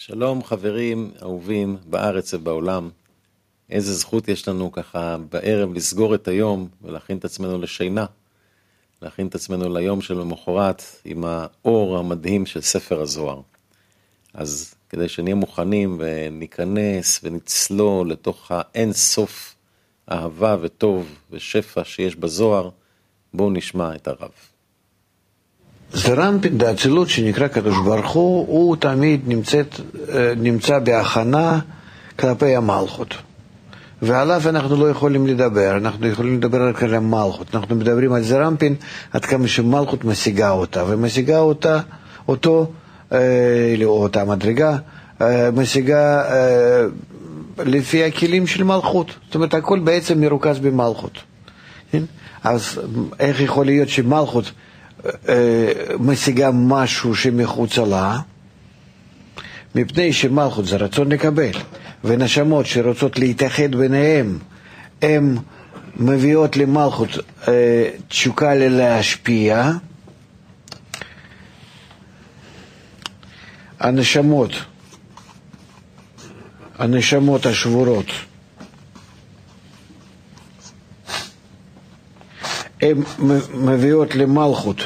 שלום חברים אהובים בארץ ובעולם. איזה זכות יש לנו ככה בערב לסגור את היום ולהכין את עצמנו לשינה. להכין את עצמנו ליום של למחרת עם האור המדהים של ספר הזוהר. אז כדי שנהיה מוכנים וניכנס ונצלול לתוך האין סוף אהבה וטוב ושפע שיש בזוהר, בואו נשמע את הרב. זרנפין דאצילות שנקרא קדוש ברוך הוא, הוא תמיד נמצאת, נמצא בהכנה כלפי המלכות. ועליו אנחנו לא יכולים לדבר, אנחנו יכולים לדבר רק על המלכות. אנחנו מדברים על זרמפין עד כמה שמלכות משיגה אותה, ומשיגה אותה, אותו, אה, או אותה מדרגה, אה, משיגה אה, לפי הכלים של מלכות. זאת אומרת, הכל בעצם מרוכז במלכות. כן? אז איך יכול להיות שמלכות משיגה משהו שמחוצה לה? מפני שמלכות זה רצון לקבל, ונשמות שרוצות להתאחד ביניהם, הן מביאות למלכות אה, תשוקה להשפיע. הנשמות, הנשמות השבורות, הן מביאות למלכות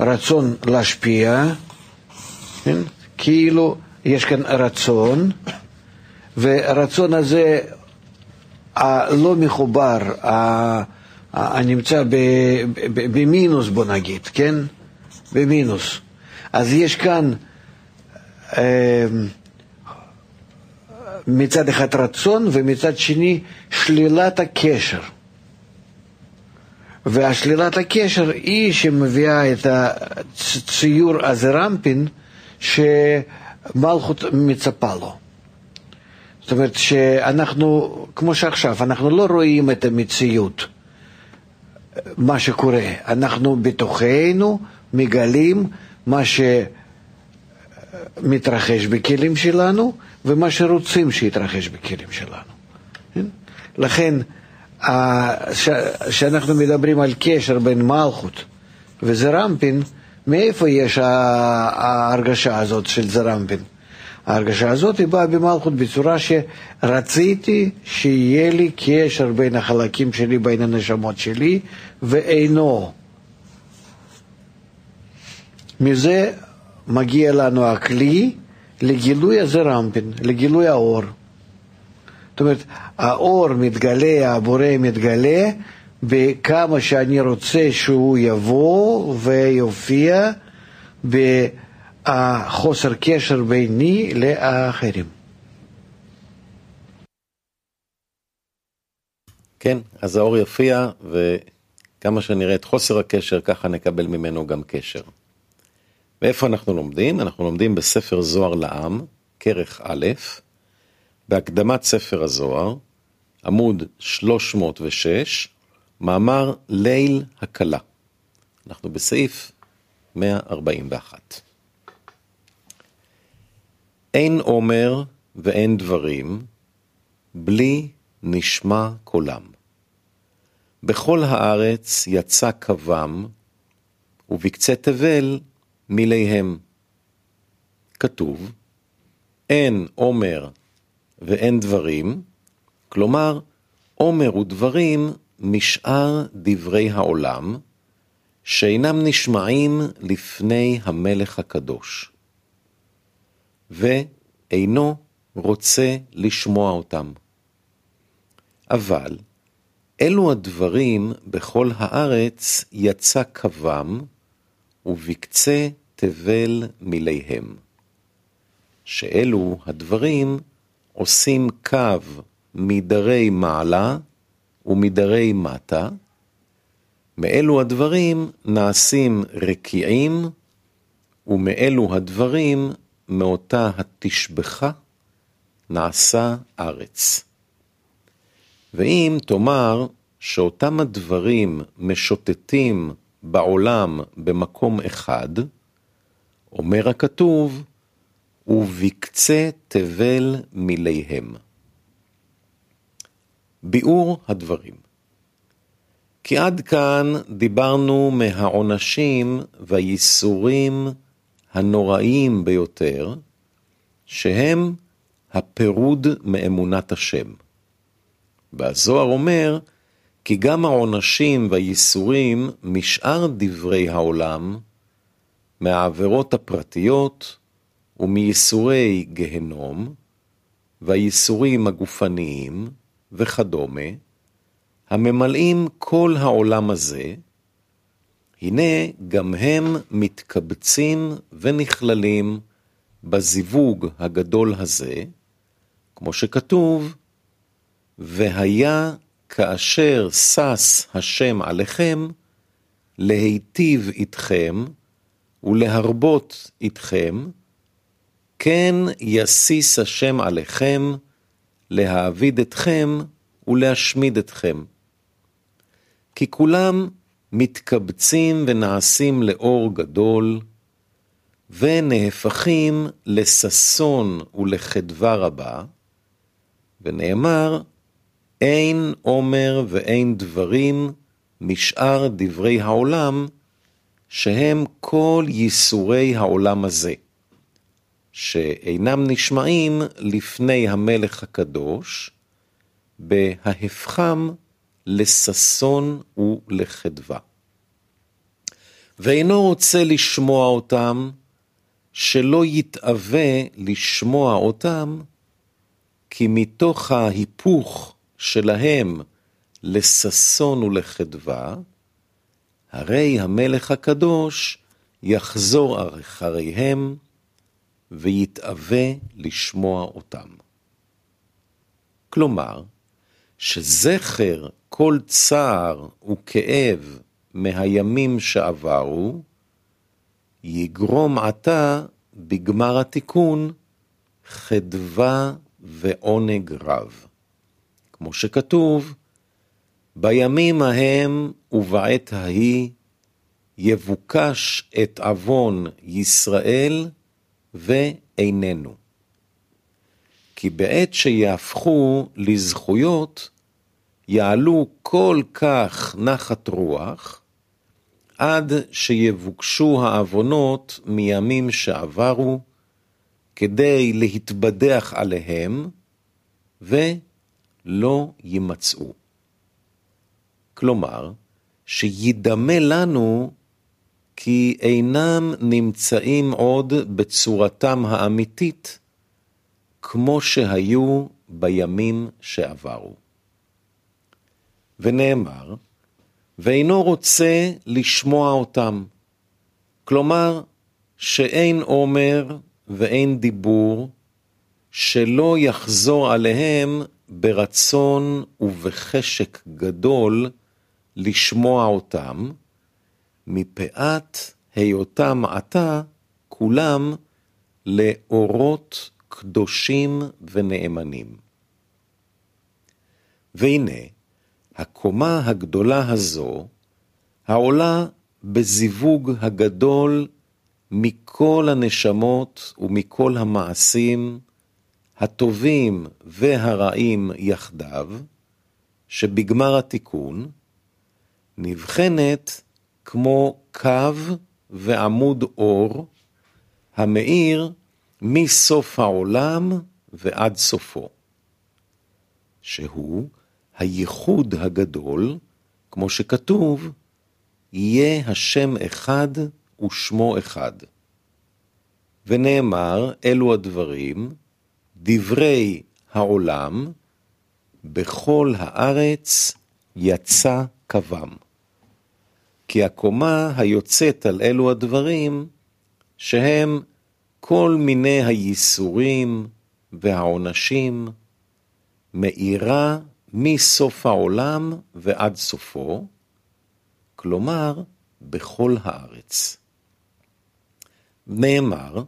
רצון להשפיע, כן? כאילו יש כאן רצון, והרצון הזה הלא מחובר, הנמצא במינוס בוא נגיד, כן? במינוס. אז יש כאן אה, מצד אחד רצון ומצד שני שלילת הקשר. והשלילת הקשר היא שמביאה את הציור הזרמפין שמלכות מצפה לו. זאת אומרת שאנחנו, כמו שעכשיו, אנחנו לא רואים את המציאות, מה שקורה. אנחנו בתוכנו מגלים מה שמתרחש בכלים שלנו ומה שרוצים שיתרחש בכלים שלנו. כן? לכן, כשאנחנו מדברים על קשר בין מלכות וזרמפין, מאיפה יש ההרגשה הזאת של זרמפין? ההרגשה הזאת היא באה במלכות בצורה שרציתי שיהיה לי קשר בין החלקים שלי, בין הנשמות שלי, ואינו. מזה מגיע לנו הכלי לגילוי הזרמפין, לגילוי האור. זאת אומרת, האור מתגלה, הבורא מתגלה, בכמה שאני רוצה שהוא יבוא ויופיע בחוסר קשר ביני לאחרים. כן, אז האור יופיע, וכמה שנראה את חוסר הקשר, ככה נקבל ממנו גם קשר. ואיפה אנחנו לומדים? אנחנו לומדים בספר זוהר לעם, כרך א', בהקדמת ספר הזוהר, עמוד 306, מאמר ליל הקלה. אנחנו בסעיף 141. אין עומר ואין דברים, בלי נשמע קולם. בכל הארץ יצא קוום, ובקצה תבל מיליהם. כתוב, אין עומר ואין דברים, כלומר, עומר ודברים משאר דברי העולם, שאינם נשמעים לפני המלך הקדוש, ואינו רוצה לשמוע אותם. אבל אלו הדברים בכל הארץ יצא קוום, ובקצה תבל מיליהם. שאלו הדברים עושים קו מדרי מעלה ומדרי מטה, מאלו הדברים נעשים רקיעים, ומאלו הדברים מאותה התשבחה נעשה ארץ. ואם תאמר שאותם הדברים משוטטים בעולם במקום אחד, אומר הכתוב, ובקצה תבל מיליהם. ביאור הדברים כי עד כאן דיברנו מהעונשים והייסורים הנוראיים ביותר שהם הפירוד מאמונת השם. והזוהר אומר כי גם העונשים והייסורים משאר דברי העולם, מהעבירות הפרטיות ומייסורי גהנום, והייסורים הגופניים וכדומה, הממלאים כל העולם הזה, הנה גם הם מתקבצים ונכללים בזיווג הגדול הזה, כמו שכתוב, והיה כאשר שש השם עליכם, להיטיב איתכם ולהרבות איתכם, כן יסיס השם עליכם, להעביד אתכם ולהשמיד אתכם. כי כולם מתקבצים ונעשים לאור גדול, ונהפכים לששון ולחדווה רבה, ונאמר, אין עומר ואין דברים משאר דברי העולם, שהם כל ייסורי העולם הזה, שאינם נשמעים לפני המלך הקדוש, בההפכם לששון ולחדווה. ואינו רוצה לשמוע אותם, שלא יתאווה לשמוע אותם, כי מתוך ההיפוך שלהם לששון ולחדווה, הרי המלך הקדוש יחזור אחריהם ויתאווה לשמוע אותם. כלומר, שזכר כל צער וכאב מהימים שעברו, יגרום עתה בגמר התיקון חדווה ועונג רב. כמו שכתוב, בימים ההם ובעת ההיא יבוקש את עוון ישראל ואיננו. כי בעת שיהפכו לזכויות, יעלו כל כך נחת רוח, עד שיבוקשו העוונות מימים שעברו, כדי להתבדח עליהם, ולא יימצאו. כלומר, שידמה לנו כי אינם נמצאים עוד בצורתם האמיתית, כמו שהיו בימים שעברו. ונאמר, ואינו רוצה לשמוע אותם. כלומר, שאין אומר ואין דיבור, שלא יחזור עליהם ברצון ובחשק גדול לשמוע אותם, מפאת היותם עתה כולם לאורות קדושים ונאמנים. והנה, הקומה הגדולה הזו, העולה בזיווג הגדול מכל הנשמות ומכל המעשים, הטובים והרעים יחדיו, שבגמר התיקון, נבחנת כמו קו ועמוד אור, המאיר מסוף העולם ועד סופו, שהוא הייחוד הגדול, כמו שכתוב, יהיה השם אחד ושמו אחד. ונאמר אלו הדברים, דברי העולם, בכל הארץ יצא קוום. כי הקומה היוצאת על אלו הדברים, שהם כל מיני הייסורים והעונשים, מאירה מסוף העולם ועד סופו, כלומר, בכל הארץ. נאמר,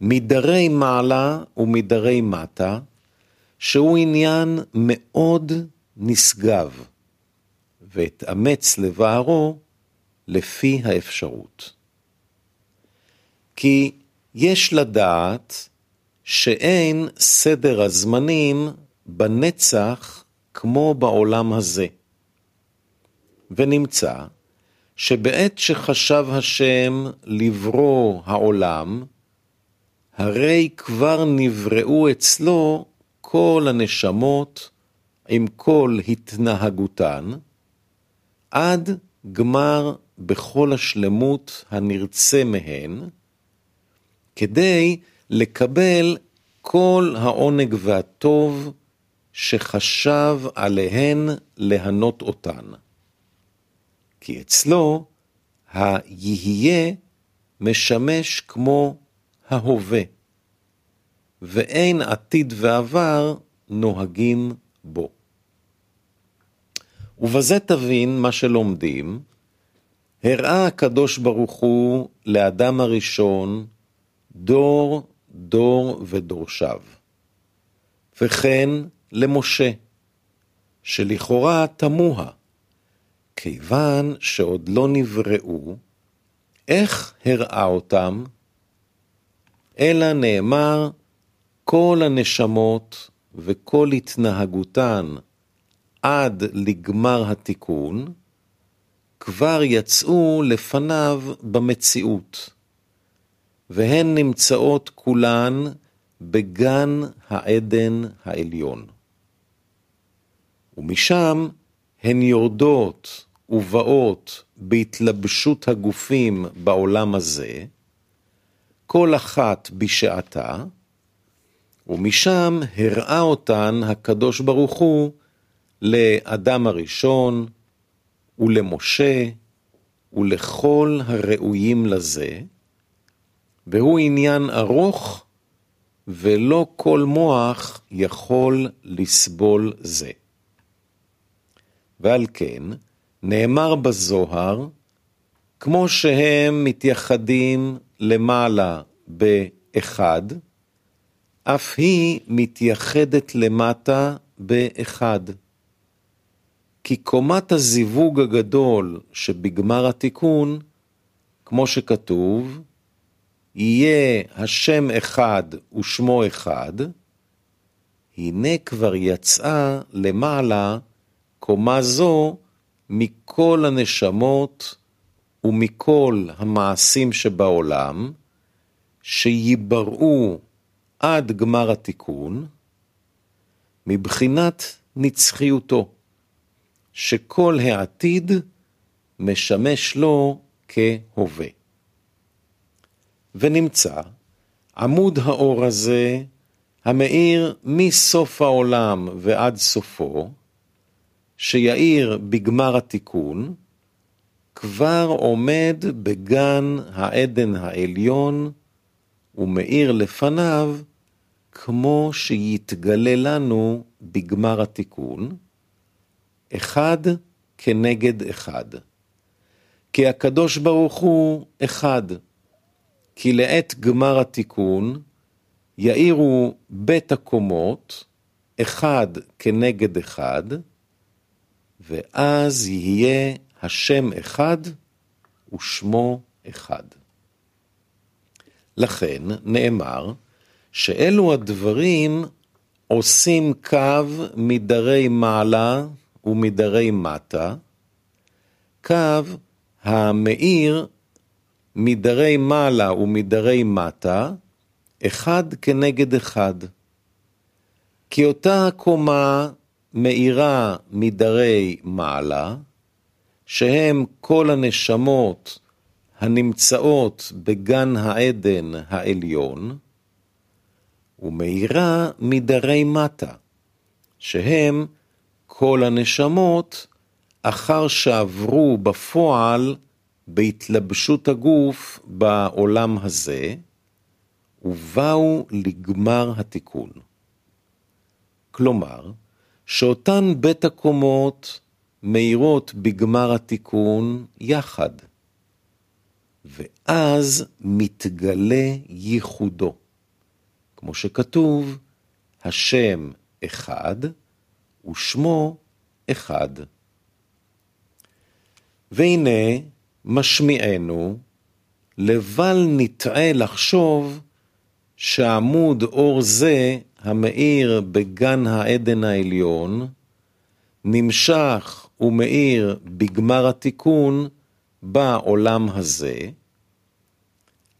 מדרי מעלה ומדרי מטה, שהוא עניין מאוד נשגב, ואתאמץ לבערו לפי האפשרות. כי יש לדעת שאין סדר הזמנים בנצח כמו בעולם הזה. ונמצא שבעת שחשב השם לברוא העולם, הרי כבר נבראו אצלו כל הנשמות עם כל התנהגותן, עד גמר בכל השלמות הנרצה מהן, כדי לקבל כל העונג והטוב שחשב עליהן להנות אותן. כי אצלו היהיה משמש כמו ההווה, ואין עתיד ועבר נוהגים בו. ובזה תבין מה שלומדים, הראה הקדוש ברוך הוא לאדם הראשון דור, דור ודורשיו, וכן למשה, שלכאורה תמוה, כיוון שעוד לא נבראו, איך הראה אותם? אלא נאמר, כל הנשמות וכל התנהגותן עד לגמר התיקון, כבר יצאו לפניו במציאות, והן נמצאות כולן בגן העדן העליון. ומשם הן יורדות ובאות בהתלבשות הגופים בעולם הזה, כל אחת בשעתה, ומשם הראה אותן הקדוש ברוך הוא לאדם הראשון ולמשה ולכל הראויים לזה, והוא עניין ארוך ולא כל מוח יכול לסבול זה. ועל כן, נאמר בזוהר, כמו שהם מתייחדים למעלה באחד, אף היא מתייחדת למטה באחד. כי קומת הזיווג הגדול שבגמר התיקון, כמו שכתוב, יהיה השם אחד ושמו אחד, הנה כבר יצאה למעלה קומה זו מכל הנשמות ומכל המעשים שבעולם, שיבראו עד גמר התיקון, מבחינת נצחיותו, שכל העתיד משמש לו כהווה. ונמצא עמוד האור הזה, המאיר מסוף העולם ועד סופו, שיאיר בגמר התיקון, כבר עומד בגן העדן העליון ומאיר לפניו כמו שיתגלה לנו בגמר התיקון, אחד כנגד אחד. כי הקדוש ברוך הוא אחד, כי לעת גמר התיקון יאירו בית הקומות, אחד כנגד אחד, ואז יהיה השם אחד ושמו אחד. לכן נאמר שאלו הדברים עושים קו מדרי מעלה ומדרי מטה, קו המאיר מדרי מעלה ומדרי מטה, אחד כנגד אחד. כי אותה קומה מאירה מדרי מעלה, שהם כל הנשמות הנמצאות בגן העדן העליון, ומאירה מדרי מטה, שהם כל הנשמות אחר שעברו בפועל בהתלבשות הגוף בעולם הזה, ובאו לגמר התיקון. כלומר, שאותן בית הקומות מאירות בגמר התיקון יחד, ואז מתגלה ייחודו, כמו שכתוב, השם אחד ושמו אחד. והנה משמיענו, לבל נטעה לחשוב שעמוד אור זה המאיר בגן העדן העליון, נמשך ומאיר בגמר התיקון בעולם הזה.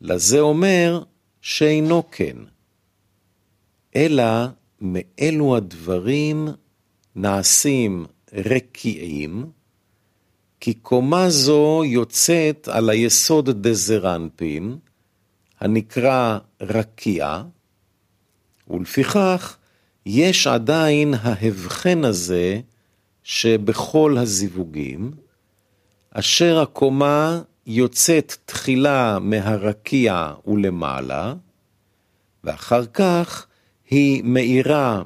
לזה אומר שאינו כן, אלא מאלו הדברים נעשים רקיעים, כי קומה זו יוצאת על היסוד דזרנפין, הנקרא רקיע, ולפיכך יש עדיין ההבחן הזה שבכל הזיווגים, אשר הקומה יוצאת תחילה מהרקיע ולמעלה, ואחר כך היא מאירה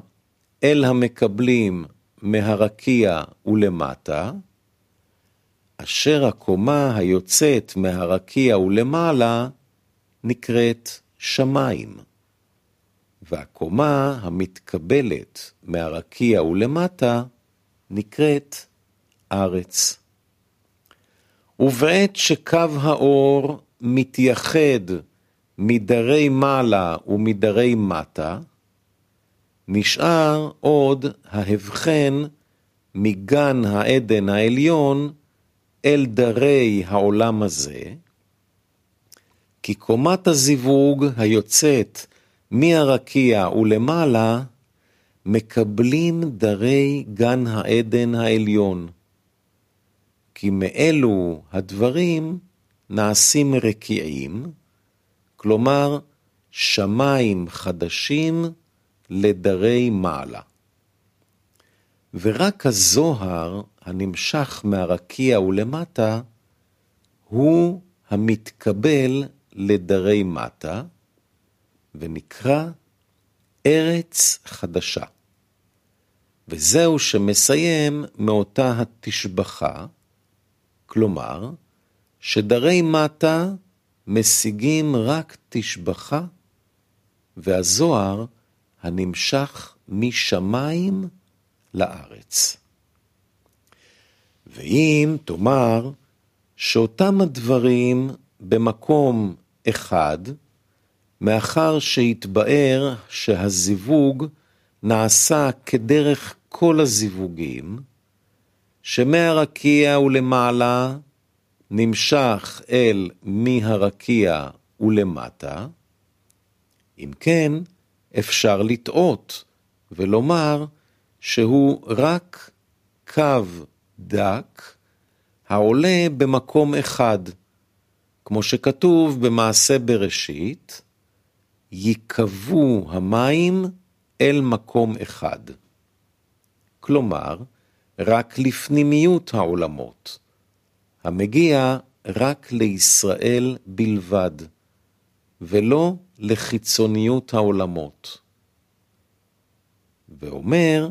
אל המקבלים מהרקיע ולמטה, אשר הקומה היוצאת מהרקיע ולמעלה נקראת שמיים, והקומה המתקבלת מהרקיע ולמטה נקראת ארץ. ובעת שקו האור מתייחד מדרי מעלה ומדרי מטה, נשאר עוד ההבחן מגן העדן העליון אל דרי העולם הזה, כי קומת הזיווג היוצאת מהרקיע ולמעלה, מקבלים דרי גן העדן העליון. כי מאלו הדברים נעשים רקיעים, כלומר שמיים חדשים לדרי מעלה. ורק הזוהר הנמשך מהרקיע ולמטה הוא המתקבל לדרי מטה, ונקרא ארץ חדשה. וזהו שמסיים מאותה התשבחה, כלומר, שדרי מטה משיגים רק תשבחה, והזוהר הנמשך משמיים לארץ. ואם תאמר שאותם הדברים במקום אחד, מאחר שהתבאר שהזיווג נעשה כדרך כל הזיווגים, שמהרקיע ולמעלה נמשך אל מהרקיע ולמטה, אם כן, אפשר לטעות ולומר שהוא רק קו דק העולה במקום אחד, כמו שכתוב במעשה בראשית, ייקבו המים אל מקום אחד. כלומר, רק לפנימיות העולמות, המגיע רק לישראל בלבד, ולא לחיצוניות העולמות. ואומר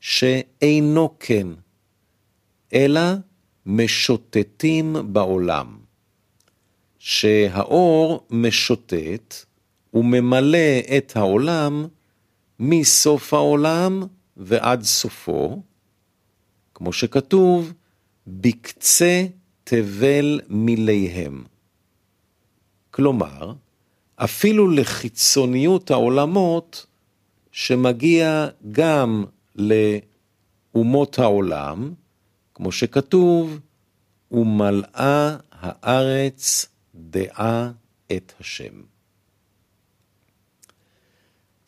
שאינו כן, אלא משוטטים בעולם. שהאור משוטט וממלא את העולם מסוף העולם ועד סופו, כמו שכתוב, בקצה תבל מיליהם. כלומר, אפילו לחיצוניות העולמות, שמגיע גם לאומות העולם, כמו שכתוב, ומלאה הארץ דעה את השם.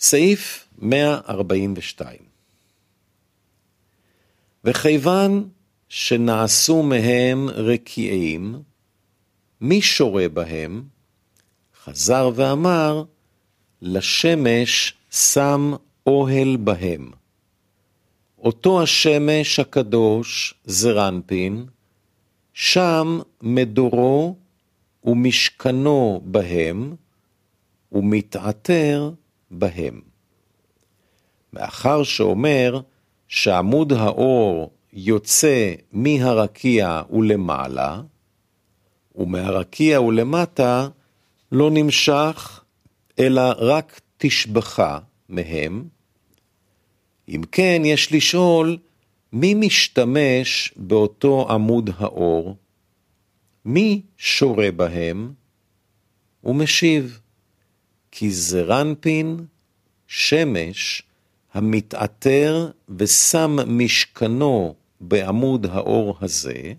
סעיף 142 וכיוון שנעשו מהם רקיעים, מי שורה בהם? חזר ואמר, לשמש שם אוהל בהם. אותו השמש הקדוש, זרנפין, שם מדורו ומשכנו בהם, ומתעטר בהם. מאחר שאומר שעמוד האור יוצא מהרקיע ולמעלה, ומהרקיע ולמטה לא נמשך, אלא רק תשבחה מהם. אם כן, יש לשאול, מי משתמש באותו עמוד האור? מי שורה בהם? הוא משיב, כי זרנפין, שמש, המתעטר ושם משכנו בעמוד האור הזה,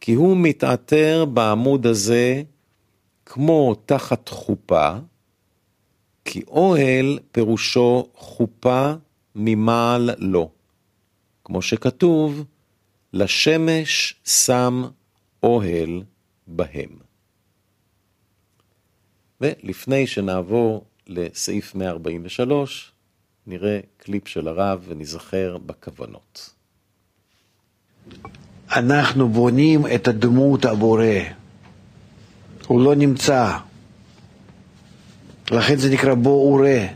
כי הוא מתעטר בעמוד הזה כמו תחת חופה, כי אוהל פירושו חופה ממעל לו, כמו שכתוב, לשמש שם אוהל בהם. ולפני שנעבור לסעיף 143, נראה קליפ של הרב ונזכר בכוונות. אנחנו בונים את הדמות הבורא. הוא לא נמצא. לכן זה נקרא בו וראה.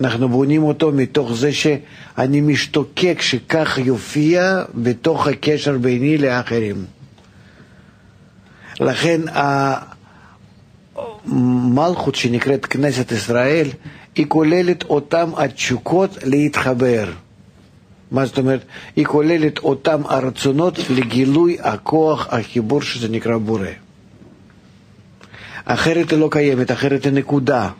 אנחנו בונים אותו מתוך זה שאני משתוקק שכך יופיע בתוך הקשר ביני לאחרים. לכן המלכות שנקראת כנסת ישראל, היא כוללת אותם התשוקות להתחבר. מה זאת אומרת? היא כוללת אותם הרצונות לגילוי הכוח, החיבור שזה נקרא בורא. אחרת היא לא קיימת, אחרת היא נקודה.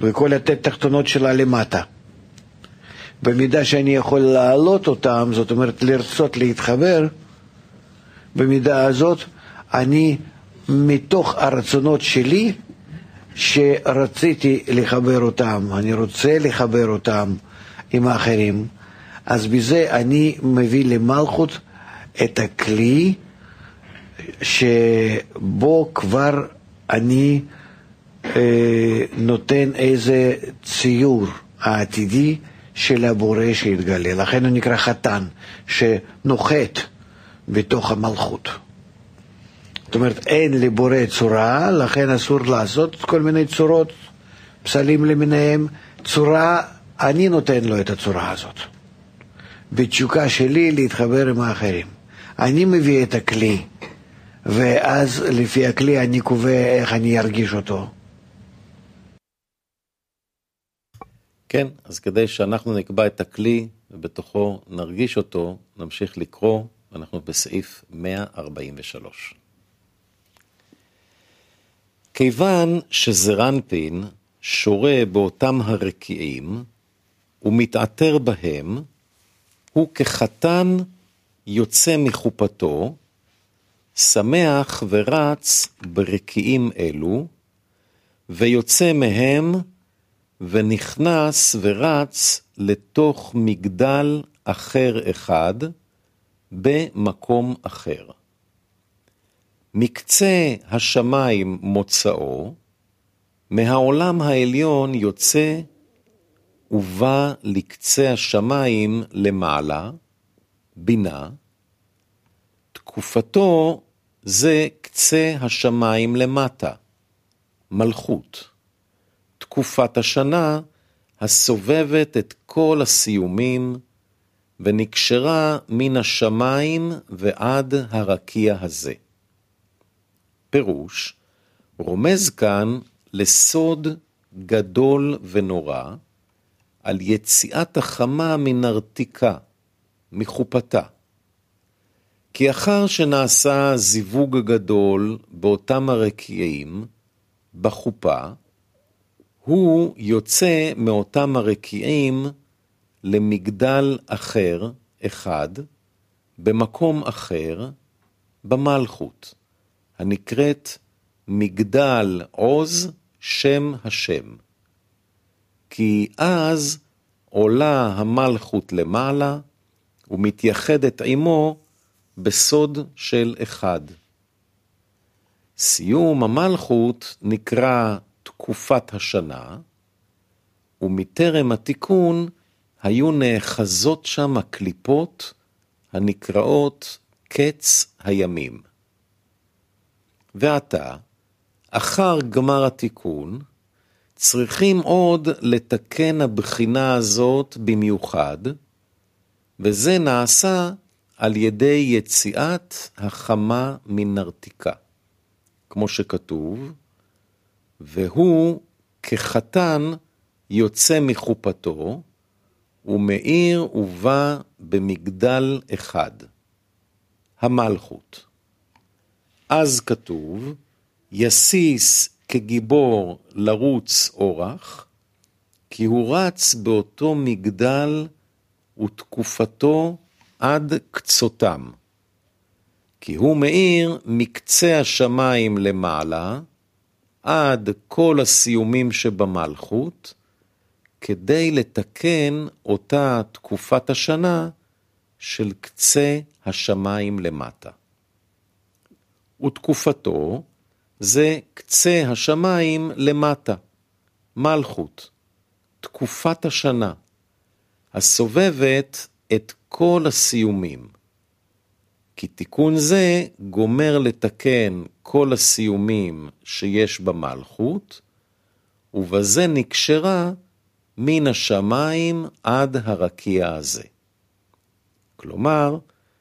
וכל התת תחתונות שלה למטה. במידה שאני יכול להעלות אותם, זאת אומרת לרצות להתחבר, במידה הזאת אני מתוך הרצונות שלי שרציתי לחבר אותם, אני רוצה לחבר אותם עם האחרים, אז בזה אני מביא למלכות את הכלי שבו כבר אני אה, נותן איזה ציור העתידי של הבורא שהתגלה. לכן הוא נקרא חתן, שנוחת בתוך המלכות. זאת אומרת, אין לבורא צורה, לכן אסור לעשות כל מיני צורות, פסלים למיניהם. צורה, אני נותן לו את הצורה הזאת. בתשוקה שלי להתחבר עם האחרים. אני מביא את הכלי, ואז לפי הכלי אני קובע איך אני ארגיש אותו. כן, אז כדי שאנחנו נקבע את הכלי ובתוכו נרגיש אותו, נמשיך לקרוא, אנחנו בסעיף 143. כיוון שזרנפין שורה באותם הרקיעים ומתעטר בהם, הוא כחתן יוצא מחופתו, שמח ורץ ברקיעים אלו, ויוצא מהם ונכנס ורץ לתוך מגדל אחר אחד במקום אחר. מקצה השמיים מוצאו, מהעולם העליון יוצא ובא לקצה השמיים למעלה, בינה, תקופתו זה קצה השמיים למטה, מלכות. תקופת השנה הסובבת את כל הסיומים ונקשרה מן השמיים ועד הרקיע הזה. פירוש, רומז כאן לסוד גדול ונורא על יציאת החמה מנרתיקה, מחופתה. כי אחר שנעשה זיווג גדול באותם הרקיעים, בחופה, הוא יוצא מאותם הרקיעים למגדל אחר, אחד, במקום אחר, במלכות, הנקראת מגדל עוז שם השם. כי אז עולה המלכות למעלה ומתייחדת עמו בסוד של אחד. סיום המלכות נקרא תקופת השנה, ומטרם התיקון היו נאחזות שם הקליפות הנקראות קץ הימים. ועתה, אחר גמר התיקון, צריכים עוד לתקן הבחינה הזאת במיוחד, וזה נעשה על ידי יציאת החמה מנרתיקה. כמו שכתוב, והוא כחתן יוצא מחופתו, ומאיר ובא במגדל אחד, המלכות. אז כתוב, יסיס כגיבור לרוץ אורח, כי הוא רץ באותו מגדל ותקופתו עד קצותם. כי הוא מאיר מקצה השמיים למעלה, עד כל הסיומים שבמלכות, כדי לתקן אותה תקופת השנה של קצה השמיים למטה. ותקופתו זה קצה השמיים למטה, מלכות, תקופת השנה, הסובבת את כל הסיומים. כי תיקון זה גומר לתקן כל הסיומים שיש במלכות, ובזה נקשרה מן השמיים עד הרקיע הזה. כלומר,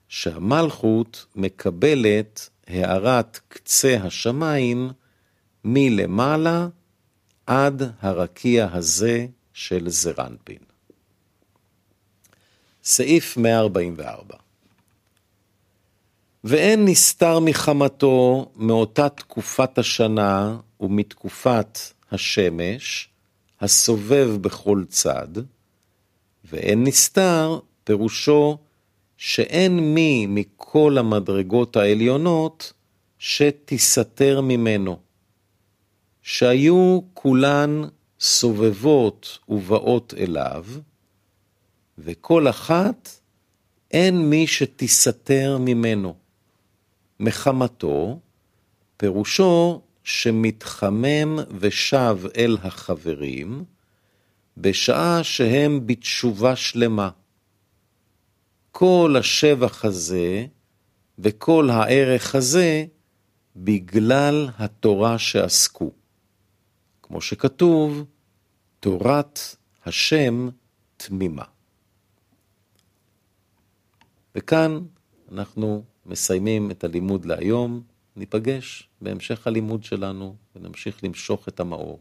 שהמלכות מקבלת הארת קצה השמיים מלמעלה עד הרקיע הזה של זרנפין. סעיף 144 ואין נסתר מחמתו מאותה תקופת השנה ומתקופת השמש, הסובב בכל צד, ואין נסתר פירושו שאין מי מכל המדרגות העליונות שתיסתר ממנו, שהיו כולן סובבות ובאות אליו, וכל אחת אין מי שתיסתר ממנו. מחמתו, פירושו שמתחמם ושב אל החברים, בשעה שהם בתשובה שלמה. כל השבח הזה וכל הערך הזה בגלל התורה שעסקו. כמו שכתוב, תורת השם תמימה. וכאן אנחנו מסיימים את הלימוד להיום, ניפגש בהמשך הלימוד שלנו ונמשיך למשוך את המאור.